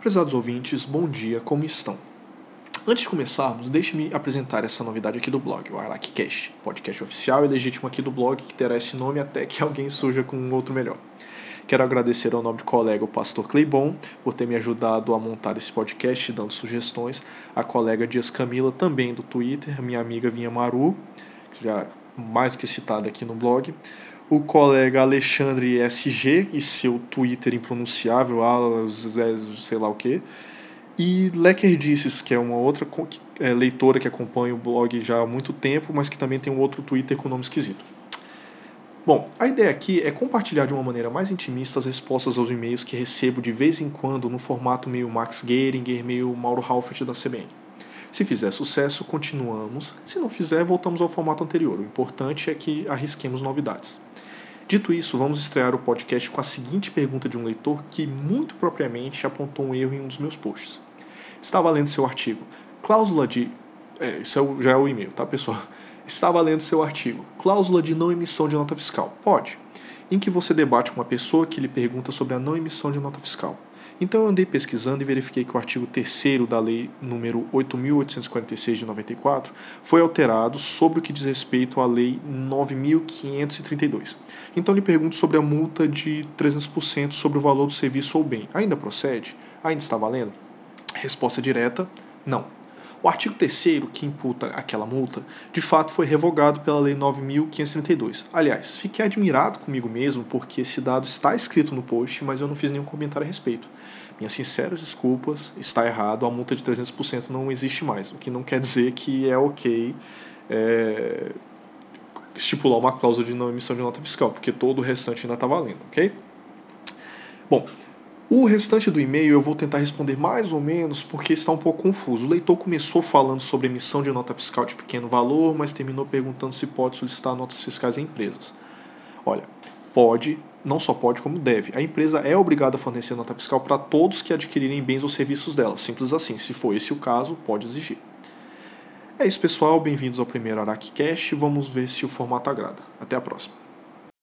Prezados ouvintes, bom dia, como estão? Antes de começarmos, deixe-me apresentar essa novidade aqui do blog, o AraqueCast, podcast oficial e legítimo aqui do blog que terá esse nome até que alguém surja com um outro melhor. Quero agradecer ao nobre colega, o pastor Cleibon, por ter me ajudado a montar esse podcast, dando sugestões, a colega Dias Camila, também do Twitter, minha amiga Vinha Maru, que já mais do que citada aqui no blog, o colega Alexandre SG e seu Twitter impronunciável, sei lá o que, e Lequerdices, que é uma outra é, leitora que acompanha o blog já há muito tempo, mas que também tem um outro Twitter com nome esquisito. Bom, a ideia aqui é compartilhar de uma maneira mais intimista as respostas aos e-mails que recebo de vez em quando no formato meio Max Geringer, meio Mauro Halfert da CBN. Se fizer sucesso, continuamos. Se não fizer, voltamos ao formato anterior. O importante é que arrisquemos novidades. Dito isso, vamos estrear o podcast com a seguinte pergunta de um leitor que, muito propriamente, apontou um erro em um dos meus posts. Estava lendo seu artigo. Cláusula de. É, isso é já é o e-mail, tá, pessoal? Estava lendo seu artigo. Cláusula de não emissão de nota fiscal. Pode. Em que você debate com uma pessoa que lhe pergunta sobre a não emissão de nota fiscal. Então eu andei pesquisando e verifiquei que o artigo 3 da Lei número 8.846 de 94 foi alterado sobre o que diz respeito à Lei 9.532. Então lhe pergunto sobre a multa de 300% sobre o valor do serviço ou bem. Ainda procede? Ainda está valendo? Resposta direta: não. O artigo 3 que imputa aquela multa, de fato foi revogado pela Lei 9.532. Aliás, fiquei admirado comigo mesmo porque esse dado está escrito no post, mas eu não fiz nenhum comentário a respeito. Minhas sinceras desculpas, está errado, a multa de 300% não existe mais, o que não quer dizer que é ok é, estipular uma cláusula de não emissão de nota fiscal, porque todo o restante ainda está valendo, ok? Bom, o restante do e-mail eu vou tentar responder mais ou menos porque está um pouco confuso. O leitor começou falando sobre emissão de nota fiscal de pequeno valor, mas terminou perguntando se pode solicitar notas fiscais em empresas. Olha, pode, não só pode, como deve. A empresa é obrigada a fornecer nota fiscal para todos que adquirirem bens ou serviços dela. Simples assim. Se for esse o caso, pode exigir. É isso, pessoal. Bem-vindos ao primeiro Araque Cash. Vamos ver se o formato agrada. Até a próxima.